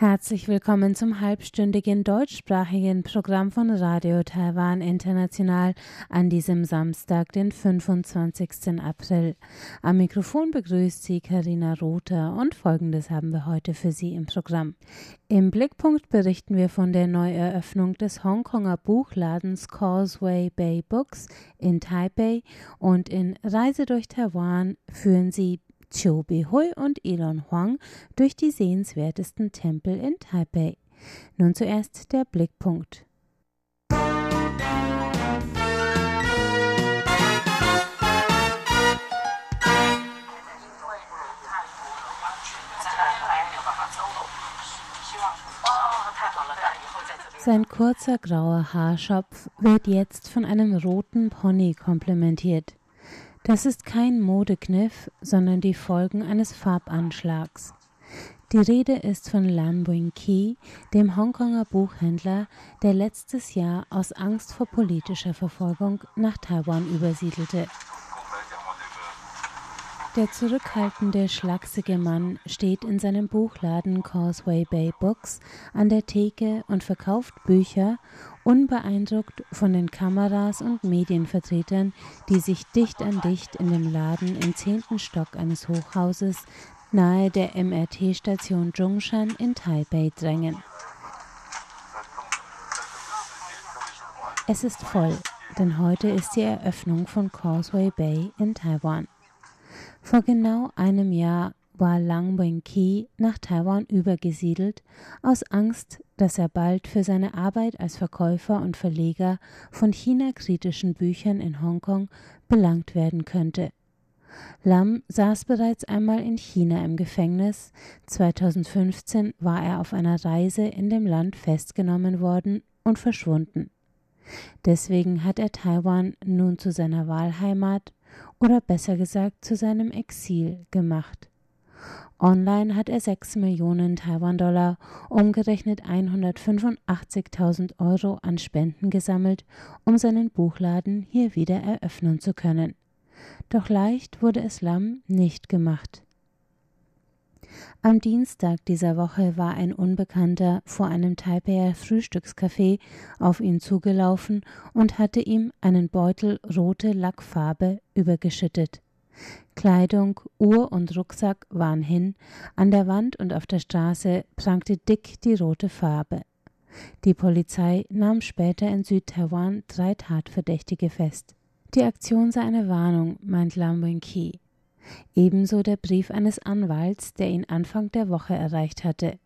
Herzlich willkommen zum halbstündigen deutschsprachigen Programm von Radio Taiwan International an diesem Samstag, den 25. April. Am Mikrofon begrüßt Sie Karina Rother und Folgendes haben wir heute für Sie im Programm. Im Blickpunkt berichten wir von der Neueröffnung des Hongkonger Buchladens Causeway Bay Books in Taipei und in Reise durch Taiwan führen Sie Chiu Bihui und Elon Huang durch die sehenswertesten Tempel in Taipei. Nun zuerst der Blickpunkt. Sein kurzer grauer Haarschopf wird jetzt von einem roten Pony komplementiert. Das ist kein Modekniff, sondern die Folgen eines Farbanschlags. Die Rede ist von Lam Wing Ki, dem Hongkonger Buchhändler, der letztes Jahr aus Angst vor politischer Verfolgung nach Taiwan übersiedelte. Der zurückhaltende, schlachsige Mann steht in seinem Buchladen Causeway Bay Books an der Theke und verkauft Bücher, unbeeindruckt von den Kameras und Medienvertretern, die sich dicht an dicht in dem Laden im zehnten Stock eines Hochhauses nahe der MRT-Station Zhongshan in Taipei drängen. Es ist voll, denn heute ist die Eröffnung von Causeway Bay in Taiwan. Vor genau einem Jahr war Lang Wenqi nach Taiwan übergesiedelt, aus Angst, dass er bald für seine Arbeit als Verkäufer und Verleger von China-kritischen Büchern in Hongkong belangt werden könnte. Lam saß bereits einmal in China im Gefängnis. 2015 war er auf einer Reise in dem Land festgenommen worden und verschwunden. Deswegen hat er Taiwan nun zu seiner Wahlheimat oder besser gesagt zu seinem Exil gemacht. Online hat er 6 Millionen Taiwan-Dollar, umgerechnet 185.000 Euro an Spenden gesammelt, um seinen Buchladen hier wieder eröffnen zu können. Doch leicht wurde es Lam nicht gemacht. Am Dienstag dieser Woche war ein Unbekannter vor einem Taipeier Frühstückscafé auf ihn zugelaufen und hatte ihm einen Beutel rote Lackfarbe übergeschüttet. Kleidung, Uhr und Rucksack waren hin, an der Wand und auf der Straße prangte dick die rote Farbe. Die Polizei nahm später in Südtaiwan drei Tatverdächtige fest. Die Aktion sei eine Warnung, meint Lam Wenqi. Ebenso der Brief eines Anwalts, der ihn Anfang der Woche erreicht hatte.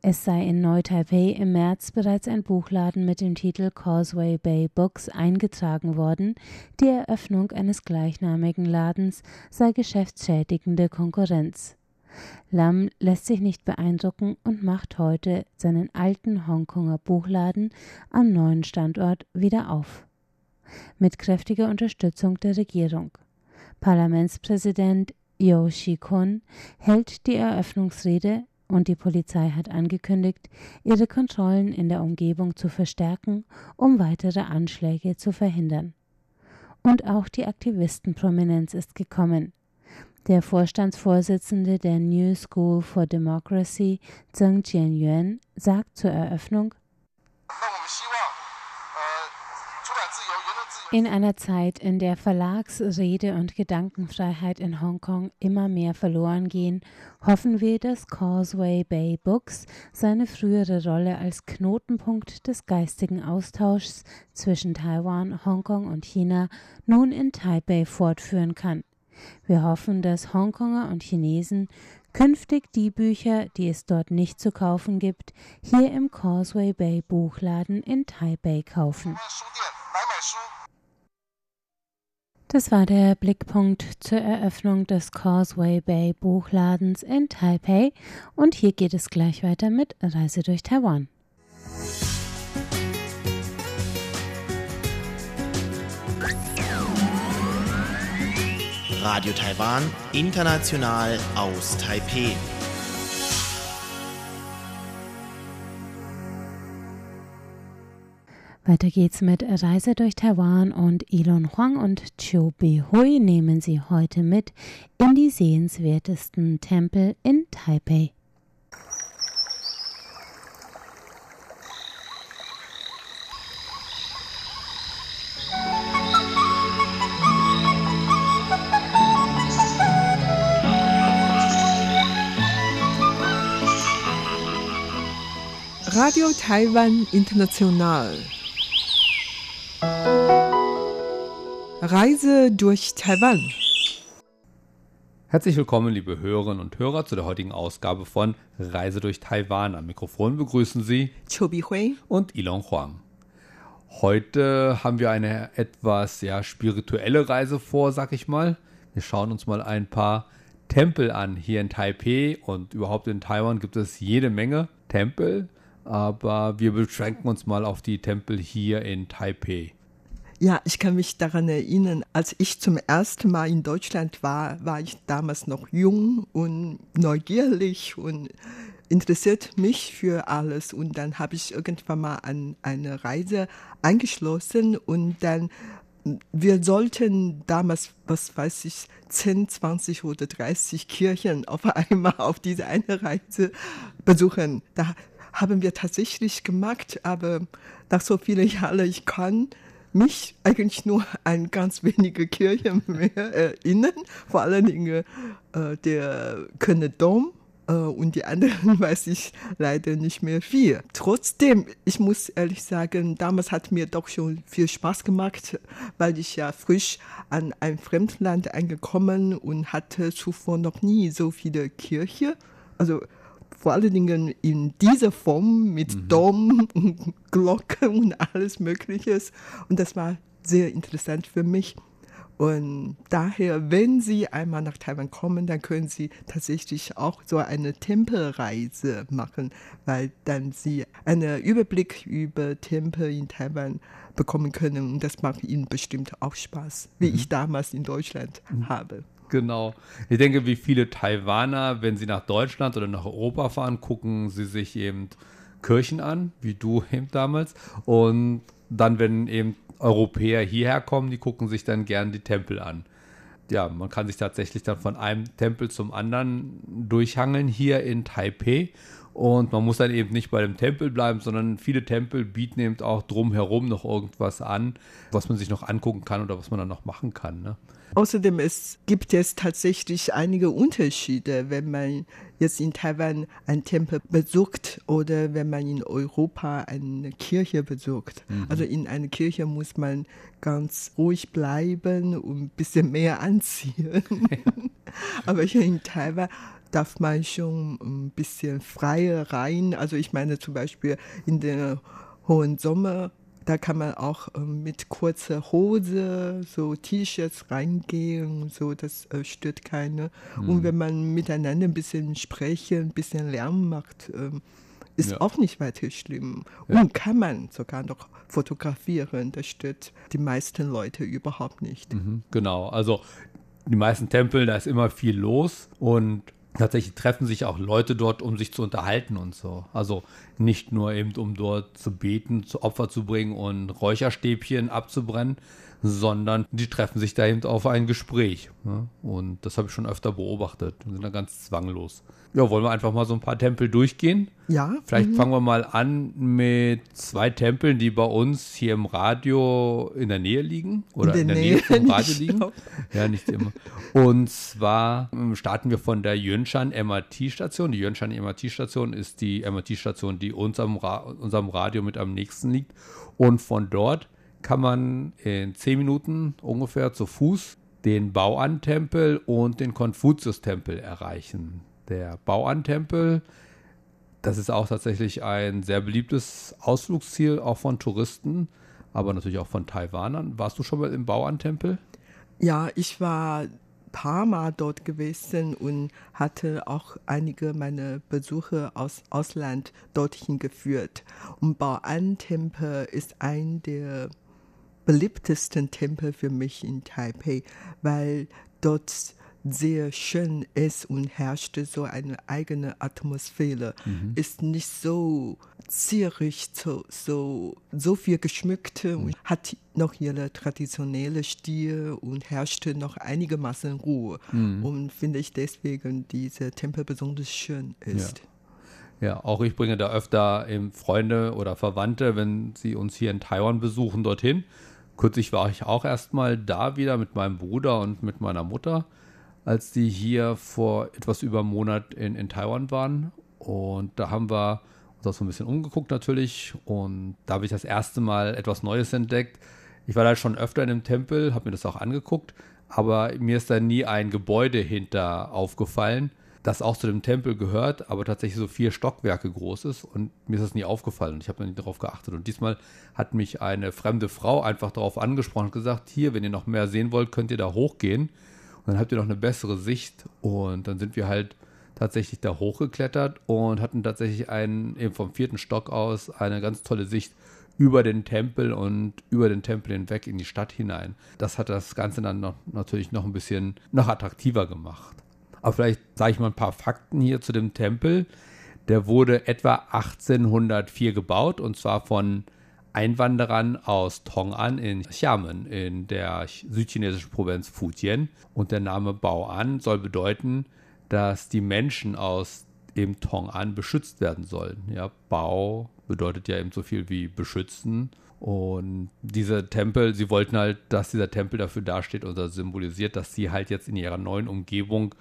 Es sei in Neu-Taipei im März bereits ein Buchladen mit dem Titel Causeway Bay Books eingetragen worden. Die Eröffnung eines gleichnamigen Ladens sei geschäftsschädigende Konkurrenz. Lam lässt sich nicht beeindrucken und macht heute seinen alten Hongkonger Buchladen am neuen Standort wieder auf. Mit kräftiger Unterstützung der Regierung. Parlamentspräsident Yo Shi-kun hält die Eröffnungsrede und die Polizei hat angekündigt, ihre Kontrollen in der Umgebung zu verstärken, um weitere Anschläge zu verhindern. Und auch die Aktivistenprominenz ist gekommen. Der Vorstandsvorsitzende der New School for Democracy, Zheng Jianyuan, sagt zur Eröffnung, in einer Zeit, in der Verlags-, Rede- und Gedankenfreiheit in Hongkong immer mehr verloren gehen, hoffen wir, dass Causeway Bay Books seine frühere Rolle als Knotenpunkt des geistigen Austauschs zwischen Taiwan, Hongkong und China nun in Taipei fortführen kann. Wir hoffen, dass Hongkonger und Chinesen künftig die Bücher, die es dort nicht zu kaufen gibt, hier im Causeway Bay Buchladen in Taipei kaufen. Das war der Blickpunkt zur Eröffnung des Causeway Bay Buchladens in Taipei und hier geht es gleich weiter mit Reise durch Taiwan. Radio Taiwan, international aus Taipei. Weiter geht's mit Reise durch Taiwan und Elon Huang und Chiu Hui nehmen Sie heute mit in die sehenswertesten Tempel in Taipei. Radio Taiwan International. Reise durch Taiwan. Herzlich willkommen, liebe Hörerinnen und Hörer, zu der heutigen Ausgabe von Reise durch Taiwan. Am Mikrofon begrüßen Sie Chobi Hui und Ilon Huang. Heute haben wir eine etwas ja, spirituelle Reise vor, sag ich mal. Wir schauen uns mal ein paar Tempel an. Hier in Taipei und überhaupt in Taiwan gibt es jede Menge Tempel, aber wir beschränken uns mal auf die Tempel hier in Taipei. Ja, ich kann mich daran erinnern, als ich zum ersten Mal in Deutschland war, war ich damals noch jung und neugierig und interessiert mich für alles. Und dann habe ich irgendwann mal an eine Reise eingeschlossen und dann wir sollten damals, was weiß ich, 10, 20 oder 30 Kirchen auf einmal auf diese eine Reise besuchen. Da haben wir tatsächlich gemacht, aber nach so vielen Jahren, ich kann mich eigentlich nur an ganz wenige Kirchen mehr erinnern, vor allen Dingen äh, der Kölner Dom äh, und die anderen weiß ich leider nicht mehr viel. Trotzdem, ich muss ehrlich sagen, damals hat mir doch schon viel Spaß gemacht, weil ich ja frisch an ein Fremdland angekommen und hatte zuvor noch nie so viele Kirchen. Also vor allen Dingen in dieser Form mit mhm. Dom und Glocke und alles Mögliche. Und das war sehr interessant für mich. Und daher, wenn Sie einmal nach Taiwan kommen, dann können Sie tatsächlich auch so eine Tempelreise machen, weil dann Sie einen Überblick über Tempel in Taiwan bekommen können. Und das macht Ihnen bestimmt auch Spaß, wie mhm. ich damals in Deutschland mhm. habe. Genau. Ich denke, wie viele Taiwaner, wenn sie nach Deutschland oder nach Europa fahren, gucken sie sich eben Kirchen an, wie du eben damals. Und dann, wenn eben Europäer hierher kommen, die gucken sich dann gern die Tempel an. Ja, man kann sich tatsächlich dann von einem Tempel zum anderen durchhangeln hier in Taipei. Und man muss dann eben nicht bei dem Tempel bleiben, sondern viele Tempel bieten eben auch drumherum noch irgendwas an, was man sich noch angucken kann oder was man dann noch machen kann. Ne? Außerdem es gibt es tatsächlich einige Unterschiede, wenn man jetzt in Taiwan einen Tempel besucht oder wenn man in Europa eine Kirche besucht. Mhm. Also in einer Kirche muss man ganz ruhig bleiben und ein bisschen mehr anziehen. Ja. Aber hier in Taiwan darf man schon ein bisschen freier rein. Also ich meine zum Beispiel in den hohen Sommer da kann man auch äh, mit kurzer Hose, so T-Shirts reingehen, so das äh, stört keine. Mhm. Und wenn man miteinander ein bisschen sprechen, ein bisschen Lärm macht, äh, ist ja. auch nicht weiter schlimm. Ja. Und kann man sogar noch fotografieren. Das stört die meisten Leute überhaupt nicht. Mhm, genau, also die meisten Tempel, da ist immer viel los und tatsächlich treffen sich auch Leute dort, um sich zu unterhalten und so. Also nicht nur eben, um dort zu beten, zu Opfer zu bringen und Räucherstäbchen abzubrennen, sondern die treffen sich da eben auf ein Gespräch. Ne? Und das habe ich schon öfter beobachtet und sind da ganz zwanglos. Ja, wollen wir einfach mal so ein paar Tempel durchgehen? Ja. Vielleicht mhm. fangen wir mal an mit zwei Tempeln, die bei uns hier im Radio in der Nähe liegen. Oder in der, in der Nähe, Nähe vom Radio liegen. Ja, nicht immer. Und zwar ähm, starten wir von der Yönshan MRT-Station. Die Yönshan MRT-Station ist die MRT-Station, die unserem, Ra unserem Radio mit am nächsten liegt. Und von dort kann man in zehn Minuten ungefähr zu Fuß den Bauantempel und den Konfuzius-Tempel erreichen. Der Bauantempel, das ist auch tatsächlich ein sehr beliebtes Ausflugsziel, auch von Touristen, aber natürlich auch von Taiwanern. Warst du schon mal im Bauantempel? Ja, ich war ein paar Mal dort gewesen und hatte auch einige meiner Besuche aus Ausland dorthin geführt. Und Bauantempel ist ein der beliebtesten Tempel für mich in Taipei, weil dort sehr schön ist und herrschte so eine eigene Atmosphäre. Mhm. Ist nicht so zierig, so, so, so viel geschmückt mhm. hat noch ihre traditionelle Stil und herrschte noch einigermaßen Ruhe. Mhm. Und finde ich deswegen diese Tempel besonders schön ist. Ja. Ja, auch ich bringe da öfter eben Freunde oder Verwandte, wenn sie uns hier in Taiwan besuchen, dorthin. Kürzlich war ich auch erstmal da wieder mit meinem Bruder und mit meiner Mutter als die hier vor etwas über einem Monat in, in Taiwan waren. Und da haben wir uns auch so ein bisschen umgeguckt natürlich. Und da habe ich das erste Mal etwas Neues entdeckt. Ich war da schon öfter in dem Tempel, habe mir das auch angeguckt, aber mir ist da nie ein Gebäude hinter aufgefallen, das auch zu dem Tempel gehört, aber tatsächlich so vier Stockwerke groß ist und mir ist das nie aufgefallen und ich habe nie darauf geachtet. Und diesmal hat mich eine fremde Frau einfach darauf angesprochen und gesagt, hier, wenn ihr noch mehr sehen wollt, könnt ihr da hochgehen dann habt ihr noch eine bessere Sicht. Und dann sind wir halt tatsächlich da hochgeklettert und hatten tatsächlich einen, eben vom vierten Stock aus, eine ganz tolle Sicht über den Tempel und über den Tempel hinweg in die Stadt hinein. Das hat das Ganze dann noch, natürlich noch ein bisschen noch attraktiver gemacht. Aber vielleicht sage ich mal ein paar Fakten hier zu dem Tempel. Der wurde etwa 1804 gebaut und zwar von Einwanderern aus Tong'an in Xiamen in der südchinesischen Provinz Fujian. Und der Name Bao'an soll bedeuten, dass die Menschen aus eben Tong'an beschützt werden sollen. Ja, Bao bedeutet ja eben so viel wie beschützen. Und diese Tempel, sie wollten halt, dass dieser Tempel dafür dasteht oder symbolisiert, dass sie halt jetzt in ihrer neuen Umgebung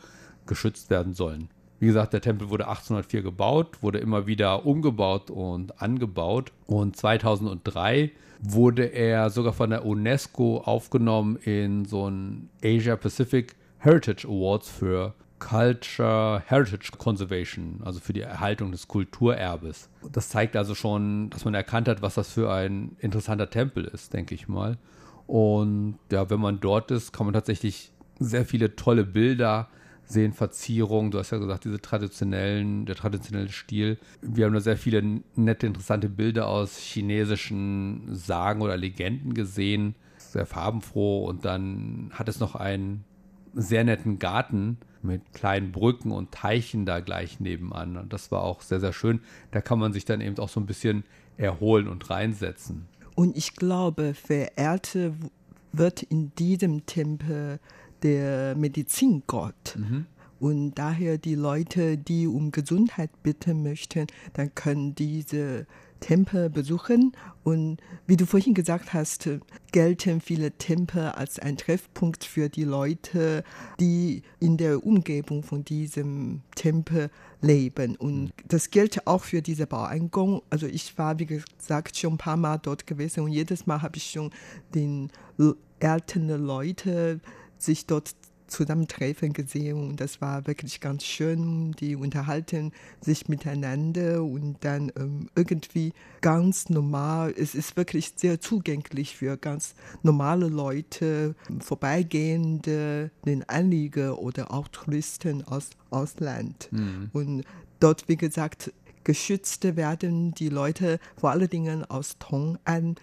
geschützt werden sollen. Wie gesagt, der Tempel wurde 1804 gebaut, wurde immer wieder umgebaut und angebaut. Und 2003 wurde er sogar von der UNESCO aufgenommen in so ein Asia Pacific Heritage Awards für Culture Heritage Conservation, also für die Erhaltung des Kulturerbes. Das zeigt also schon, dass man erkannt hat, was das für ein interessanter Tempel ist, denke ich mal. Und ja, wenn man dort ist, kann man tatsächlich sehr viele tolle Bilder sehen Verzierungen. Du hast ja gesagt, diese traditionellen, der traditionelle Stil. Wir haben da sehr viele nette, interessante Bilder aus chinesischen Sagen oder Legenden gesehen. Sehr farbenfroh. Und dann hat es noch einen sehr netten Garten mit kleinen Brücken und Teichen da gleich nebenan. Und das war auch sehr, sehr schön. Da kann man sich dann eben auch so ein bisschen erholen und reinsetzen. Und ich glaube, Verehrte wird in diesem Tempel der Medizingott. Mhm. Und daher die Leute, die um Gesundheit bitten möchten, dann können diese Tempel besuchen. Und wie du vorhin gesagt hast, gelten viele Tempel als ein Treffpunkt für die Leute, die in der Umgebung von diesem Tempel leben. Und mhm. das gilt auch für diese Baueingang. Also ich war, wie gesagt, schon ein paar Mal dort gewesen und jedes Mal habe ich schon den älteren Leute sich dort zusammentreffen gesehen und das war wirklich ganz schön. Die unterhalten sich miteinander und dann ähm, irgendwie ganz normal. Es ist wirklich sehr zugänglich für ganz normale Leute, Vorbeigehende, den Anlieger oder auch Touristen aus Ausland. Mhm. Und dort, wie gesagt, geschützt werden die Leute vor allen Dingen aus Tong'an,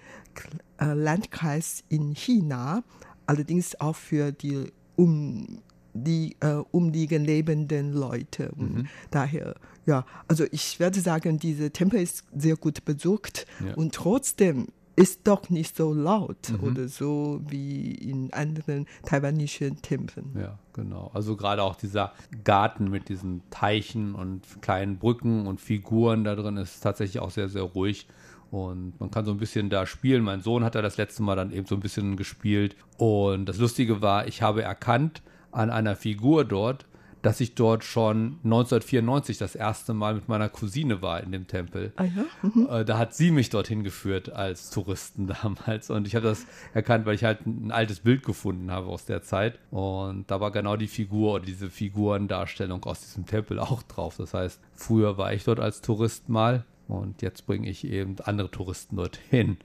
äh, Landkreis in China allerdings auch für die um die äh, umliegend lebenden Leute. Mhm. Daher, ja, also ich werde sagen, diese Tempel ist sehr gut besucht ja. und trotzdem ist doch nicht so laut mhm. oder so wie in anderen taiwanischen Tempeln. Ja, genau. Also gerade auch dieser Garten mit diesen Teichen und kleinen Brücken und Figuren da drin ist tatsächlich auch sehr, sehr ruhig. Und man kann so ein bisschen da spielen. Mein Sohn hat da das letzte Mal dann eben so ein bisschen gespielt. Und das Lustige war, ich habe erkannt an einer Figur dort, dass ich dort schon 1994 das erste Mal mit meiner Cousine war in dem Tempel. Ah ja? mhm. Äh, da hat sie mich dorthin geführt als Touristen damals. Und ich habe das erkannt, weil ich halt ein altes Bild gefunden habe aus der Zeit. Und da war genau die Figur oder diese Figurendarstellung aus diesem Tempel auch drauf. Das heißt, früher war ich dort als Tourist mal und jetzt bringe ich eben andere Touristen dorthin.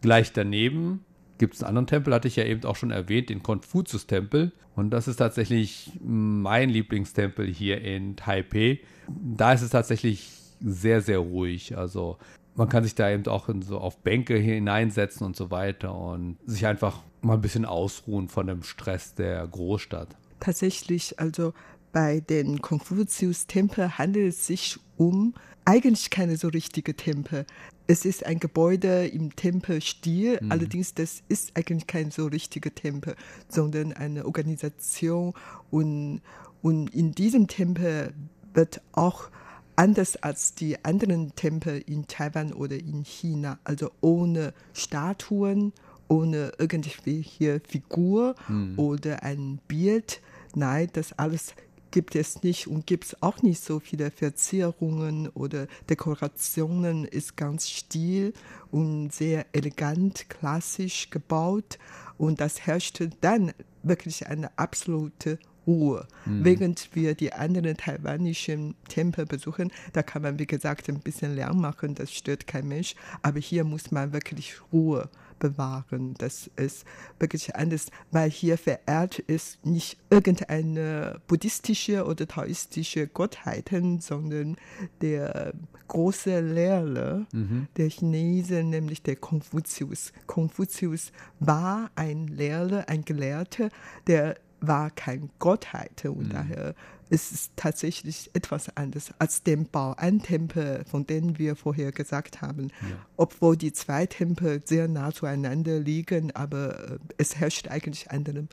Gleich daneben gibt es einen anderen Tempel, hatte ich ja eben auch schon erwähnt, den Konfuzius-Tempel. Und das ist tatsächlich mein Lieblingstempel hier in Taipei. Da ist es tatsächlich sehr, sehr ruhig. Also man kann sich da eben auch so auf Bänke hineinsetzen und so weiter und sich einfach mal ein bisschen ausruhen von dem Stress der Großstadt. Tatsächlich, also bei den Konfuzius-Tempel handelt es sich um eigentlich keine so richtige Tempel. Es ist ein Gebäude im Tempelstil, mhm. allerdings das ist eigentlich kein so richtiger Tempel, sondern eine Organisation und, und in diesem Tempel wird auch anders als die anderen Tempel in Taiwan oder in China, also ohne Statuen, ohne irgendwelche Figur mhm. oder ein Bild. Nein, das alles gibt es nicht und gibt es auch nicht so viele Verzierungen oder Dekorationen, ist ganz stil und sehr elegant, klassisch gebaut und das herrschte dann wirklich eine absolute Ruhe. Mhm. Während wir die anderen taiwanischen Tempel besuchen, da kann man, wie gesagt, ein bisschen Lärm machen, das stört kein Mensch, aber hier muss man wirklich Ruhe bewahren. Das ist wirklich anders, weil hier verehrt ist nicht irgendeine buddhistische oder taoistische Gottheiten, sondern der große Lehrer mhm. der Chinesen, nämlich der Konfuzius. Konfuzius war ein Lehrer, ein Gelehrter, der war kein Gottheit und mhm. daher ist es tatsächlich etwas anderes als Bau ein Tempel, von dem wir vorher gesagt haben. Ja. Obwohl die zwei Tempel sehr nah zueinander liegen, aber äh, es herrscht eigentlich eine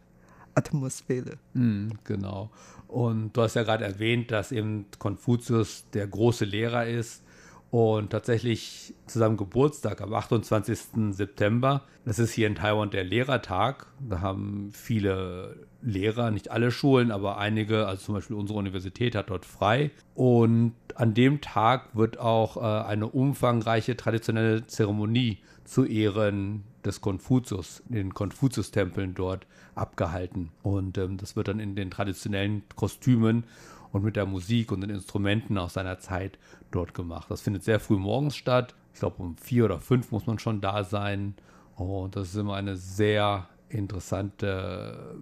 Atmosphäre. Mhm, genau. Und du hast ja gerade erwähnt, dass eben Konfuzius der große Lehrer ist und tatsächlich zu seinem Geburtstag am 28. September, das ist hier in Taiwan der Lehrertag. Da haben viele Lehrer, nicht alle Schulen, aber einige, also zum Beispiel unsere Universität hat dort frei. Und an dem Tag wird auch äh, eine umfangreiche traditionelle Zeremonie zu Ehren des Konfuzius, in den Konfuzius-Tempeln dort abgehalten. Und ähm, das wird dann in den traditionellen Kostümen und mit der Musik und den Instrumenten aus seiner Zeit dort gemacht. Das findet sehr früh morgens statt. Ich glaube, um vier oder fünf muss man schon da sein. Und das ist immer eine sehr interessante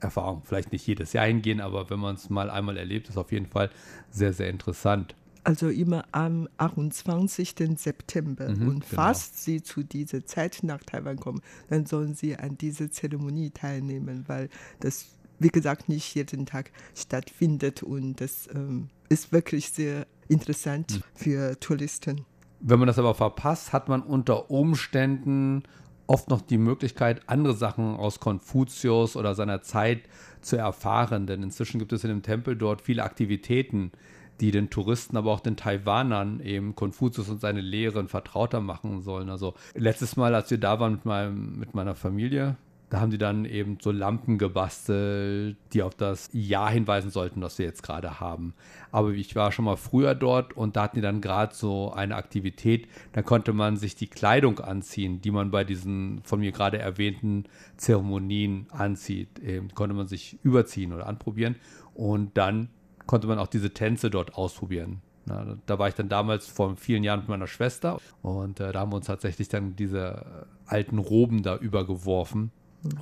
Erfahrung. Vielleicht nicht jedes Jahr hingehen, aber wenn man es mal einmal erlebt, ist auf jeden Fall sehr, sehr interessant. Also immer am 28. September. Mhm, und genau. falls Sie zu dieser Zeit nach Taiwan kommen, dann sollen Sie an dieser Zeremonie teilnehmen, weil das wie gesagt, nicht jeden Tag stattfindet. Und das ähm, ist wirklich sehr interessant mhm. für Touristen. Wenn man das aber verpasst, hat man unter Umständen oft noch die Möglichkeit, andere Sachen aus Konfuzius oder seiner Zeit zu erfahren. Denn inzwischen gibt es in dem Tempel dort viele Aktivitäten, die den Touristen, aber auch den Taiwanern eben Konfuzius und seine Lehren vertrauter machen sollen. Also letztes Mal, als wir da waren mit, meinem, mit meiner Familie, da haben die dann eben so Lampen gebastelt, die auf das Jahr hinweisen sollten, das wir jetzt gerade haben. Aber ich war schon mal früher dort und da hatten die dann gerade so eine Aktivität, da konnte man sich die Kleidung anziehen, die man bei diesen von mir gerade erwähnten Zeremonien anzieht. Eben konnte man sich überziehen oder anprobieren und dann konnte man auch diese Tänze dort ausprobieren. Na, da war ich dann damals vor vielen Jahren mit meiner Schwester und äh, da haben wir uns tatsächlich dann diese alten Roben da übergeworfen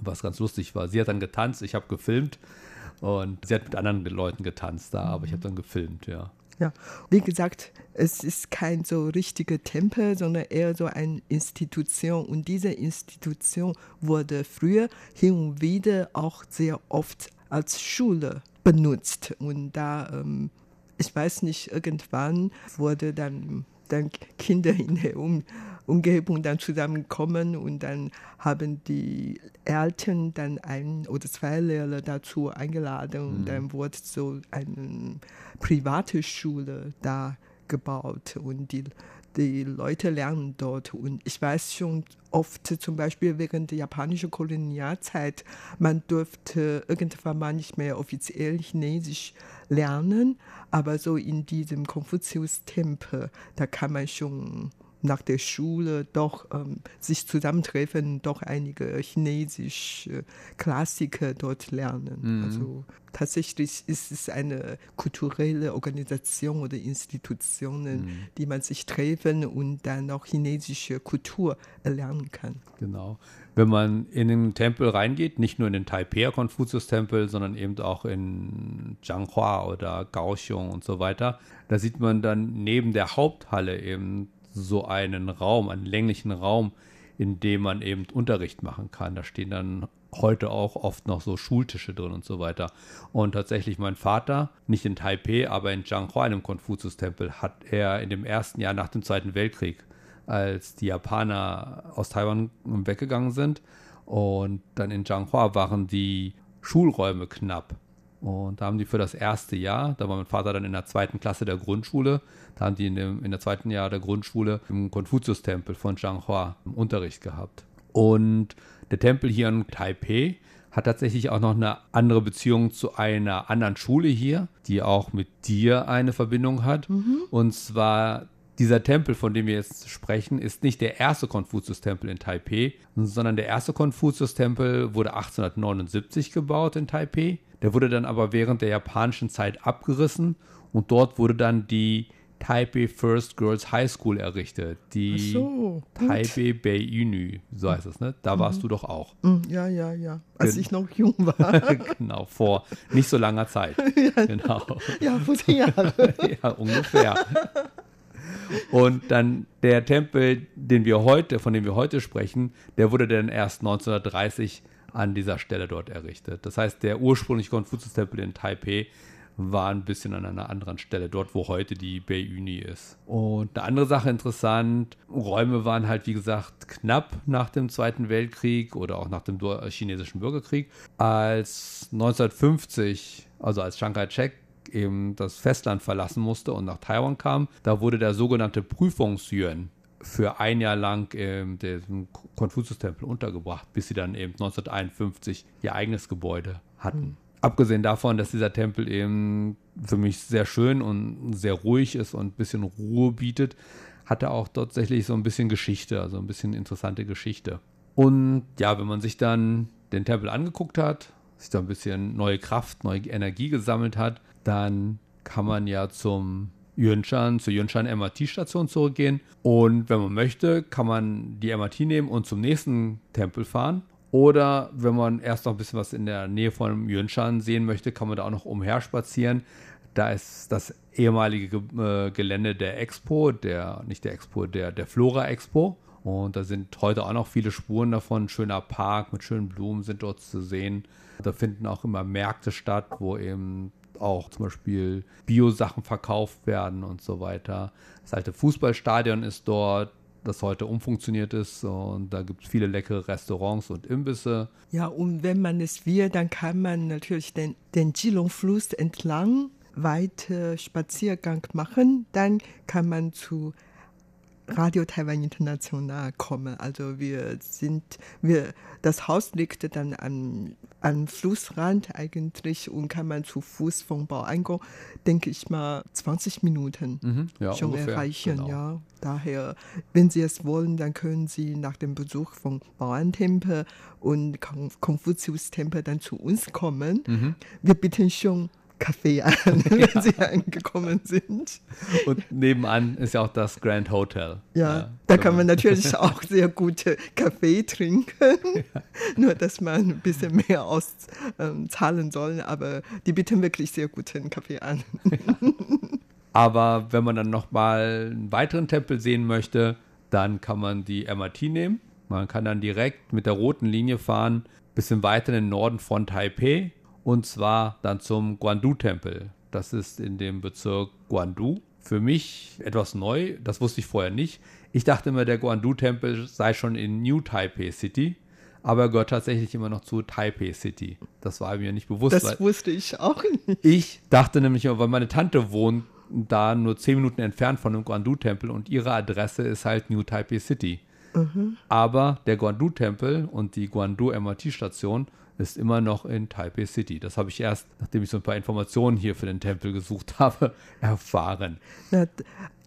was ganz lustig war. Sie hat dann getanzt, ich habe gefilmt und sie hat mit anderen Leuten getanzt da, aber ich habe dann gefilmt, ja. Ja, wie gesagt, es ist kein so richtiger Tempel, sondern eher so eine Institution. Und diese Institution wurde früher hin und wieder auch sehr oft als Schule benutzt. Und da, ähm, ich weiß nicht, irgendwann wurde dann, dann Kinder in der um Umgebung dann zusammenkommen und dann haben die Eltern dann ein oder zwei Lehrer dazu eingeladen und mhm. dann wurde so eine private Schule da gebaut und die, die Leute lernen dort. Und ich weiß schon oft, zum Beispiel während der japanischen Kolonialzeit, man durfte irgendwann mal nicht mehr offiziell Chinesisch lernen, aber so in diesem Konfuzius-Tempel, da kann man schon nach der Schule doch ähm, sich zusammentreffen, doch einige chinesische Klassiker dort lernen. Mhm. Also tatsächlich ist es eine kulturelle Organisation oder Institutionen, mhm. die man sich treffen und dann auch chinesische Kultur erlernen kann. Genau. Wenn man in den Tempel reingeht, nicht nur in den Taipei Konfuzius-Tempel, sondern eben auch in Zhanghua oder Kaohsiung und so weiter, da sieht man dann neben der Haupthalle eben so einen Raum, einen länglichen Raum, in dem man eben Unterricht machen kann. Da stehen dann heute auch oft noch so Schultische drin und so weiter. Und tatsächlich mein Vater, nicht in Taipei, aber in Zhanghua, einem Konfuzius-Tempel, hat er in dem ersten Jahr nach dem Zweiten Weltkrieg, als die Japaner aus Taiwan weggegangen sind und dann in Zhanghua waren die Schulräume knapp. Und da haben die für das erste Jahr, da war mein Vater dann in der zweiten Klasse der Grundschule, da haben die in, dem, in der zweiten Jahr der Grundschule im Konfuzius-Tempel von Zhanghua Unterricht gehabt. Und der Tempel hier in Taipei hat tatsächlich auch noch eine andere Beziehung zu einer anderen Schule hier, die auch mit dir eine Verbindung hat. Mhm. Und zwar dieser Tempel, von dem wir jetzt sprechen, ist nicht der erste Konfuzius-Tempel in Taipei, sondern der erste Konfuzius-Tempel wurde 1879 gebaut in Taipei. Der wurde dann aber während der japanischen Zeit abgerissen und dort wurde dann die Taipei First Girls High School errichtet. Die so, Taipei Beiyunü, so heißt es, ne? Da mhm. warst du doch auch. Mhm, ja, ja, ja. Als Gen ich noch jung war. genau, vor nicht so langer Zeit. ja, genau. Ja, vor zehn Jahren. ja, ungefähr. Und dann der Tempel, den wir heute, von dem wir heute sprechen, der wurde dann erst 1930 an dieser Stelle dort errichtet. Das heißt, der ursprüngliche Konfuzius-Tempel in Taipei war ein bisschen an einer anderen Stelle, dort wo heute die Bei-Uni ist. Und eine andere Sache interessant, Räume waren halt wie gesagt knapp nach dem Zweiten Weltkrieg oder auch nach dem chinesischen Bürgerkrieg. Als 1950, also als Chiang Kai-shek eben das Festland verlassen musste und nach Taiwan kam, da wurde der sogenannte Prüfungsyuan für ein Jahr lang im Konfuzius-Tempel untergebracht, bis sie dann eben 1951 ihr eigenes Gebäude hatten. Mhm abgesehen davon, dass dieser Tempel eben für mich sehr schön und sehr ruhig ist und ein bisschen Ruhe bietet, hat er auch tatsächlich so ein bisschen Geschichte, also ein bisschen interessante Geschichte. Und ja, wenn man sich dann den Tempel angeguckt hat, sich da ein bisschen neue Kraft, neue Energie gesammelt hat, dann kann man ja zum Yunshan, zur Yunshan MRT-Station zurückgehen. Und wenn man möchte, kann man die MRT nehmen und zum nächsten Tempel fahren. Oder wenn man erst noch ein bisschen was in der Nähe von Yunshan sehen möchte, kann man da auch noch umher spazieren. Da ist das ehemalige äh, Gelände der Expo, der, nicht der Expo, der, der Flora Expo. Und da sind heute auch noch viele Spuren davon. schöner Park mit schönen Blumen sind dort zu sehen. Da finden auch immer Märkte statt, wo eben auch zum Beispiel Bio-Sachen verkauft werden und so weiter. Das alte Fußballstadion ist dort das heute umfunktioniert ist. Und da gibt es viele leckere Restaurants und Imbisse. Ja, und wenn man es will, dann kann man natürlich den, den Jilong-Fluss entlang weiter Spaziergang machen. Dann kann man zu Radio Taiwan International kommen. Also wir sind, wir, das Haus liegt dann am, am Flussrand eigentlich und kann man zu Fuß vom Baueingang, denke ich mal, 20 Minuten mhm, ja, schon ungefähr, erreichen. Genau. Ja, daher, wenn Sie es wollen, dann können Sie nach dem Besuch vom Bauerntempel und Konfuzius-Tempel dann zu uns kommen. Mhm. Wir bitten schon Kaffee an, wenn sie angekommen sind. Und nebenan ist ja auch das Grand Hotel. Ja, ja da kann man natürlich auch sehr gute Kaffee trinken. Ja. Nur, dass man ein bisschen mehr auszahlen ähm, soll. Aber die bieten wirklich sehr guten Kaffee an. Ja. Aber wenn man dann nochmal einen weiteren Tempel sehen möchte, dann kann man die MRT nehmen. Man kann dann direkt mit der roten Linie fahren, bisschen weiter in den Norden von Taipei und zwar dann zum Guandu-Tempel. Das ist in dem Bezirk Guandu. Für mich etwas neu, das wusste ich vorher nicht. Ich dachte immer, der Guandu-Tempel sei schon in New Taipei City, aber er gehört tatsächlich immer noch zu Taipei City. Das war mir nicht bewusst. Das wusste ich auch nicht. Ich dachte nämlich immer, weil meine Tante wohnt da nur zehn Minuten entfernt von dem Guandu-Tempel und ihre Adresse ist halt New Taipei City. Mhm. Aber der Guandu-Tempel und die Guandu MRT-Station ist immer noch in Taipei City. Das habe ich erst, nachdem ich so ein paar Informationen hier für den Tempel gesucht habe, erfahren.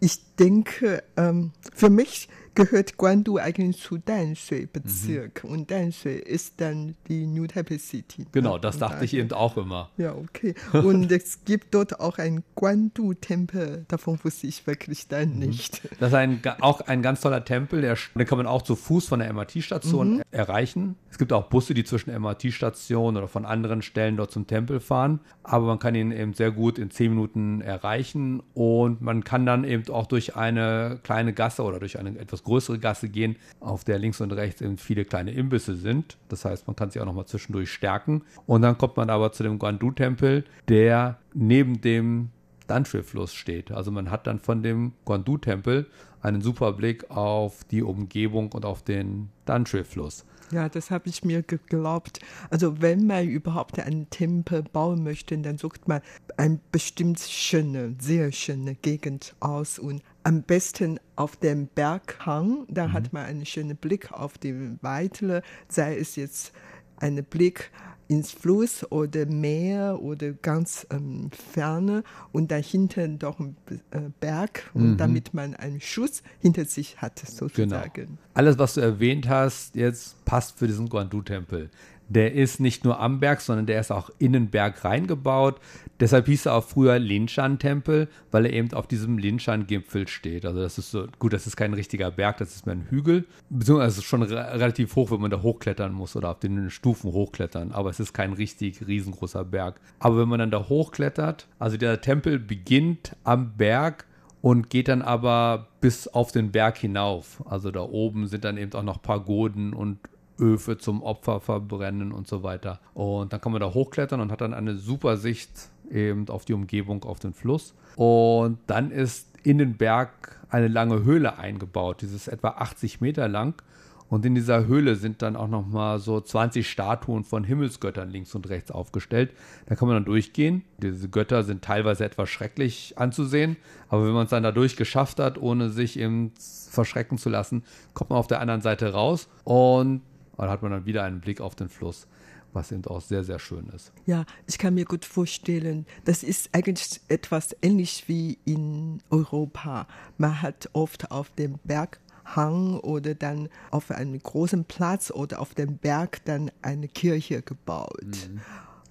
Ich denke, ähm, für mich gehört Guandu eigentlich zu Danshui-Bezirk mhm. und Danshui ist dann die New Taipei City. Genau, das dachte daher. ich eben auch immer. Ja, okay. Und es gibt dort auch einen Guandu-Tempel, davon wusste ich wirklich dann mhm. nicht. Das ist ein, auch ein ganz toller Tempel, der, den kann man auch zu Fuß von der MRT-Station mhm. erreichen. Es gibt auch Busse, die zwischen MRT-Stationen oder von anderen Stellen dort zum Tempel fahren, aber man kann ihn eben sehr gut in zehn Minuten erreichen und man kann dann eben auch durch eine kleine Gasse oder durch eine etwas größere Gasse gehen, auf der links und rechts eben viele kleine Imbisse sind. Das heißt, man kann sich auch nochmal zwischendurch stärken. Und dann kommt man aber zu dem Guandu-Tempel, der neben dem Danshui-Fluss steht. Also man hat dann von dem Guandu-Tempel einen super Blick auf die Umgebung und auf den Danshui-Fluss. Ja, das habe ich mir geglaubt. Also wenn man überhaupt einen Tempel bauen möchte, dann sucht man eine bestimmt schöne, sehr schöne Gegend aus und am besten auf dem Berghang. Da mhm. hat man einen schönen Blick auf die Weite, sei es jetzt ein Blick ins Fluss oder Meer oder ganz ähm, ferne und dahinter doch ein äh, Berg und mhm. damit man einen Schuss hinter sich hat sozusagen. Genau. Alles, was du erwähnt hast, jetzt passt für diesen Guandu-Tempel. Der ist nicht nur am Berg, sondern der ist auch in den Berg reingebaut. Deshalb hieß er auch früher Linshan-Tempel, weil er eben auf diesem Linshan-Gipfel steht. Also das ist so, gut, das ist kein richtiger Berg, das ist mehr ein Hügel. Beziehungsweise es ist schon re relativ hoch, wenn man da hochklettern muss oder auf den Stufen hochklettern. Aber es ist kein richtig riesengroßer Berg. Aber wenn man dann da hochklettert, also der Tempel beginnt am Berg und geht dann aber bis auf den Berg hinauf. Also da oben sind dann eben auch noch Pagoden und Öfe zum Opfer verbrennen und so weiter. Und dann kann man da hochklettern und hat dann eine super Sicht eben auf die Umgebung, auf den Fluss. Und dann ist in den Berg eine lange Höhle eingebaut. Die ist etwa 80 Meter lang. Und in dieser Höhle sind dann auch noch mal so 20 Statuen von Himmelsgöttern links und rechts aufgestellt. Da kann man dann durchgehen. Diese Götter sind teilweise etwas schrecklich anzusehen, aber wenn man es dann dadurch geschafft hat, ohne sich eben verschrecken zu lassen, kommt man auf der anderen Seite raus und da hat man dann wieder einen Blick auf den Fluss was eben auch sehr, sehr schön ist. Ja, ich kann mir gut vorstellen, das ist eigentlich etwas ähnlich wie in Europa. Man hat oft auf dem Berghang oder dann auf einem großen Platz oder auf dem Berg dann eine Kirche gebaut. Mhm.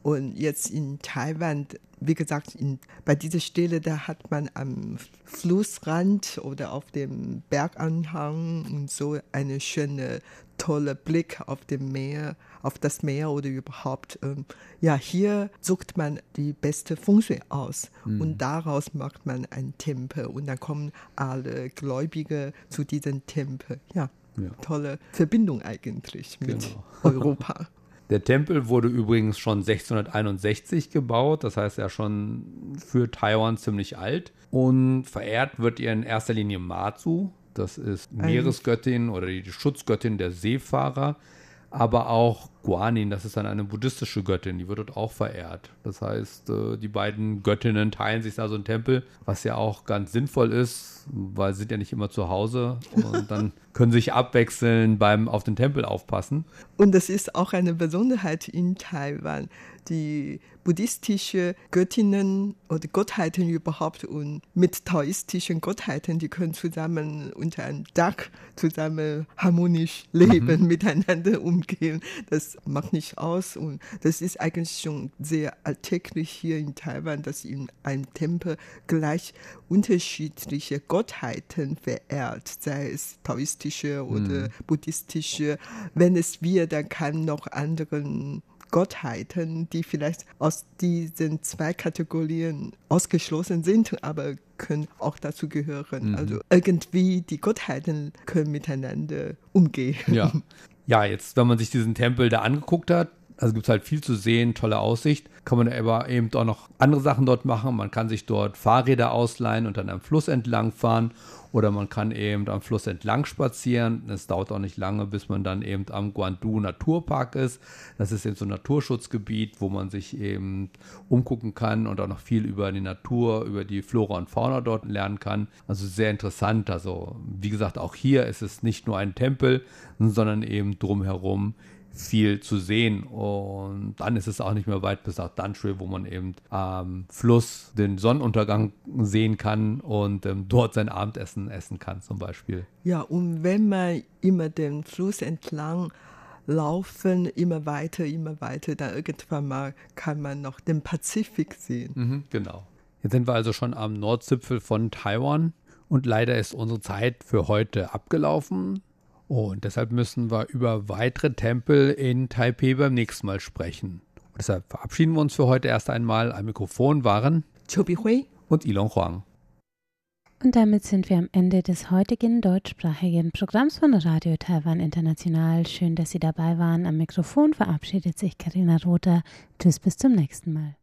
Und jetzt in Taiwan, wie gesagt, in, bei dieser Stelle, da hat man am Flussrand oder auf dem Berganhang und so eine schöne, tolle Blick auf dem Meer, auf das Meer oder überhaupt. Ähm, ja, hier sucht man die beste Funktion aus mhm. und daraus macht man einen Tempel und dann kommen alle Gläubige zu diesem Tempel. Ja, ja. tolle Verbindung eigentlich mit genau. Europa. Der Tempel wurde übrigens schon 1661 gebaut, das heißt ja schon für Taiwan ziemlich alt. Und verehrt wird ihr in erster Linie Matsu, das ist Meeresgöttin oder die Schutzgöttin der Seefahrer aber auch Guanin, das ist dann eine buddhistische Göttin, die wird dort auch verehrt. Das heißt, äh, die beiden Göttinnen teilen sich da so einen Tempel, was ja auch ganz sinnvoll ist, weil sie sind ja nicht immer zu Hause und dann können sie sich abwechseln beim auf den Tempel aufpassen. Und das ist auch eine Besonderheit in Taiwan die buddhistische Göttinnen oder Gottheiten überhaupt und mit taoistischen Gottheiten, die können zusammen unter einem Dach zusammen harmonisch leben, mhm. miteinander umgehen. Das macht nicht aus und das ist eigentlich schon sehr alltäglich hier in Taiwan, dass in einem Tempel gleich unterschiedliche Gottheiten verehrt, sei es taoistische oder mhm. buddhistische. Wenn es wir, dann kann noch anderen Gottheiten, die vielleicht aus diesen zwei Kategorien ausgeschlossen sind, aber können auch dazu gehören. Mhm. Also irgendwie die Gottheiten können miteinander umgehen. Ja. ja, jetzt, wenn man sich diesen Tempel da angeguckt hat, also gibt es halt viel zu sehen, tolle Aussicht. Kann man aber eben auch noch andere Sachen dort machen. Man kann sich dort Fahrräder ausleihen und dann am Fluss entlang fahren. Oder man kann eben am Fluss entlang spazieren. Es dauert auch nicht lange, bis man dann eben am Guandu Naturpark ist. Das ist eben so ein Naturschutzgebiet, wo man sich eben umgucken kann und auch noch viel über die Natur, über die Flora und Fauna dort lernen kann. Also sehr interessant. Also wie gesagt, auch hier ist es nicht nur ein Tempel, sondern eben drumherum viel zu sehen. Und dann ist es auch nicht mehr weit bis nach Danshui, wo man eben am Fluss den Sonnenuntergang sehen kann und ähm, dort sein Abendessen essen kann zum Beispiel. Ja, und wenn man immer den Fluss entlang laufen, immer weiter, immer weiter, dann irgendwann mal kann man noch den Pazifik sehen. Mhm, genau. Jetzt sind wir also schon am Nordzipfel von Taiwan und leider ist unsere Zeit für heute abgelaufen. Und deshalb müssen wir über weitere Tempel in Taipei beim nächsten Mal sprechen. Und deshalb verabschieden wir uns für heute erst einmal. Am Mikrofon waren Chobi Hui und Ilon Huang. Und damit sind wir am Ende des heutigen deutschsprachigen Programms von Radio Taiwan International. Schön, dass Sie dabei waren. Am Mikrofon verabschiedet sich Karina Rother. Tschüss, bis zum nächsten Mal.